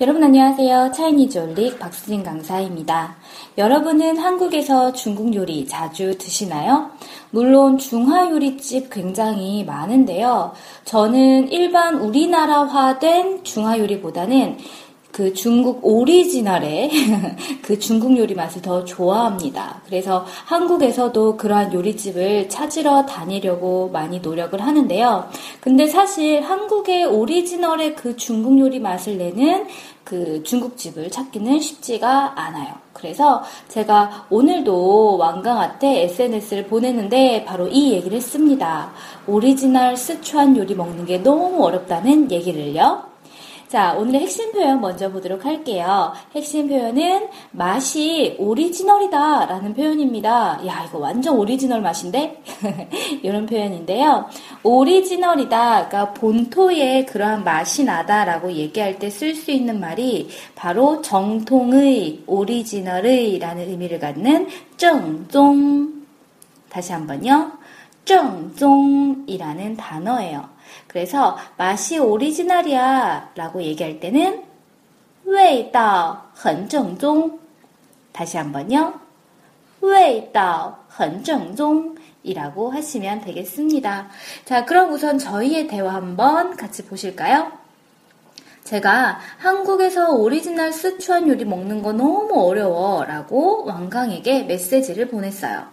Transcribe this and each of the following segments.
여러분 안녕하세요. 차이니즈 올릭 박수진 강사입니다. 여러분은 한국에서 중국 요리 자주 드시나요? 물론 중화 요리집 굉장히 많은데요. 저는 일반 우리나라화된 중화 요리보다는 그 중국 오리지널의 그 중국 요리 맛을 더 좋아합니다. 그래서 한국에서도 그러한 요리집을 찾으러 다니려고 많이 노력을 하는데요. 근데 사실 한국의 오리지널의 그 중국 요리 맛을 내는 그 중국집을 찾기는 쉽지가 않아요. 그래서 제가 오늘도 왕강한테 SNS를 보냈는데 바로 이 얘기를 했습니다. 오리지널 쓰촨 요리 먹는 게 너무 어렵다는 얘기를요. 자, 오늘의 핵심 표현 먼저 보도록 할게요. 핵심 표현은 맛이 오리지널이다 라는 표현입니다. 야, 이거 완전 오리지널 맛인데? 이런 표현인데요. 오리지널이다, 그러니까 본토의 그러한 맛이 나다 라고 얘기할 때 쓸 수 있는 말이 바로 정통의, 오리지널의 라는 의미를 갖는 정종. 다시 한번요. 정종이라는 단어예요. 그래서 맛이 오리지널이야 라고 얘기할 때는 味道很正宗 다시 한번요. 味道很正宗 이라고 하시면 되겠습니다. 자, 그럼 우선 저희의 대화 한번 같이 보실까요? 제가 한국에서 오리지널 스촨 요리 먹는 거 너무 어려워 라고 왕강에게 메시지를 보냈어요.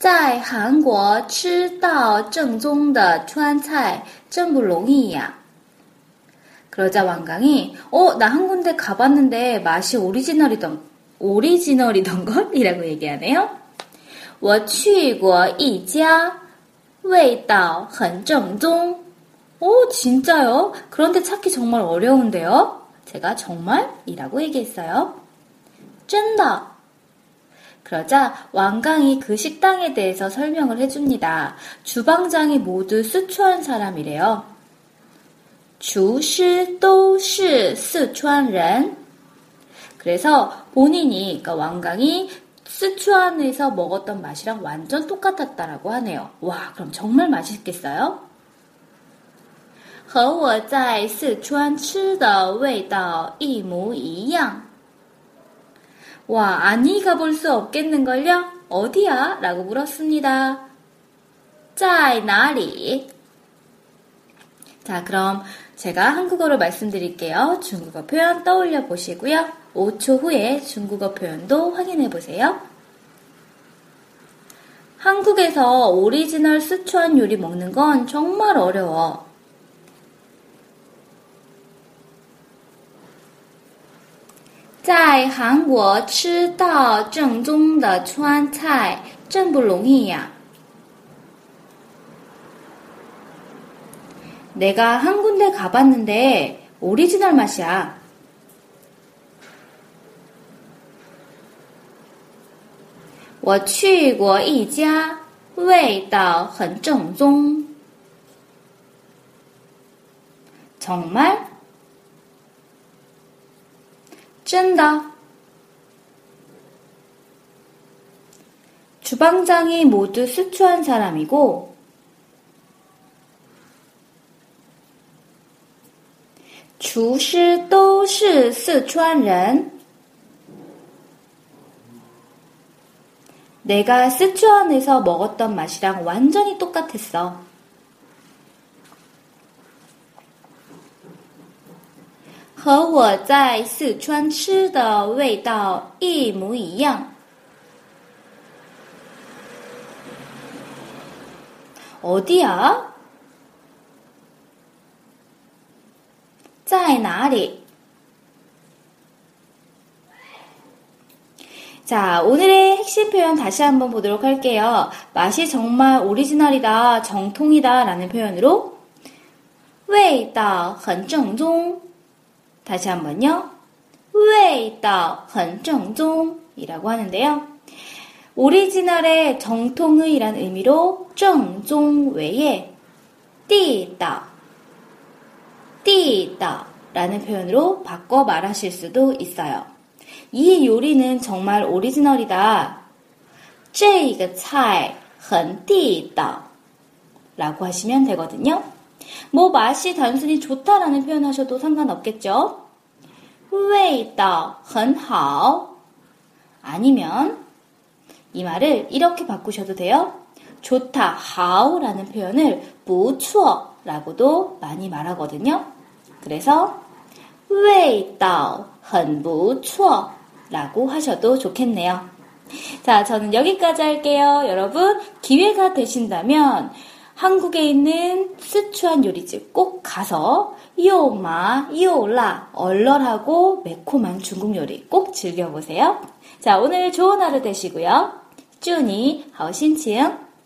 在韩国吃到正宗的川菜真不容易呀。 그러자 왕강이 어, 나 한 군데 가봤는데 맛이 오리지널이던 오리지널이던 걸이라고 얘기하네요. 我去过一家味道很正宗. 오, 진짜요? 그런데 찾기 정말 어려운데요? 제가 정말이라고 얘기했어요. 真的 그러자 왕강이 그 식당에 대해서 설명을 해줍니다. 주방장이 모두 스촨 사람이래요. 주시 도是 스촨人. 그래서 본인이 그러니까 왕강이 스촨에서 먹었던 맛이랑 완전 똑같았다라고 하네요. 와, 그럼 정말 맛있겠어요? 和我在四川吃的味道一模一样。 와, 아니 가볼 수 없겠는걸요? 어디야? 라고 물었습니다. 짜이, 나리. 자, 그럼 제가 한국어로 말씀드릴게요. 중국어 표현 떠올려 보시고요. 5초 후에 중국어 표현도 확인해 보세요. 한국에서 오리지널 스추안 요리 먹는 건 정말 어려워. 在韩国吃到正宗的川菜真不容易呀。 내가 한 군데 가봤는데 오리지널 맛이야. 我去过一家味道很正宗。 정말 真的. 주방장이 모두 수초한 사람이고, 주시 都是四川人. 내가 스촨에서 먹었던 맛이랑 완전히 똑같았어. 和我在四川吃的味道一模一样。어디야在哪里？ 자, 오늘의 핵심 표현 다시 한번 보도록 할게요. 맛이 정말 오리지널이다, 정통이다 라는 표현으로 味道很正宗 다시 한번요. 味道很正宗이라고 하는데요. 오리지널의 정통의란 의미로 正宗 외에 地道, 地道라는 표현으로 바꿔 말하실 수도 있어요. 이 요리는 정말 오리지널이다. 这个菜很地道 라고 하시면 되거든요. 뭐 맛이 단순히 좋다라는 표현 하셔도 상관없겠죠? 味道很好 아니면 이 말을 이렇게 바꾸셔도 돼요. 좋다, 好라는 표현을 不错 라고도 많이 말하거든요. 그래서 味道很不错 라고 하셔도 좋겠네요. 자, 저는 여기까지 할게요. 여러분, 기회가 되신다면 한국에 있는 스추한 요리집 꼭 가서 이오마, 이오올라 얼얼하고 매콤한 중국 요리 꼭 즐겨보세요. 자, 오늘 좋은 하루 되시고요. 쭈니, 하오신칭.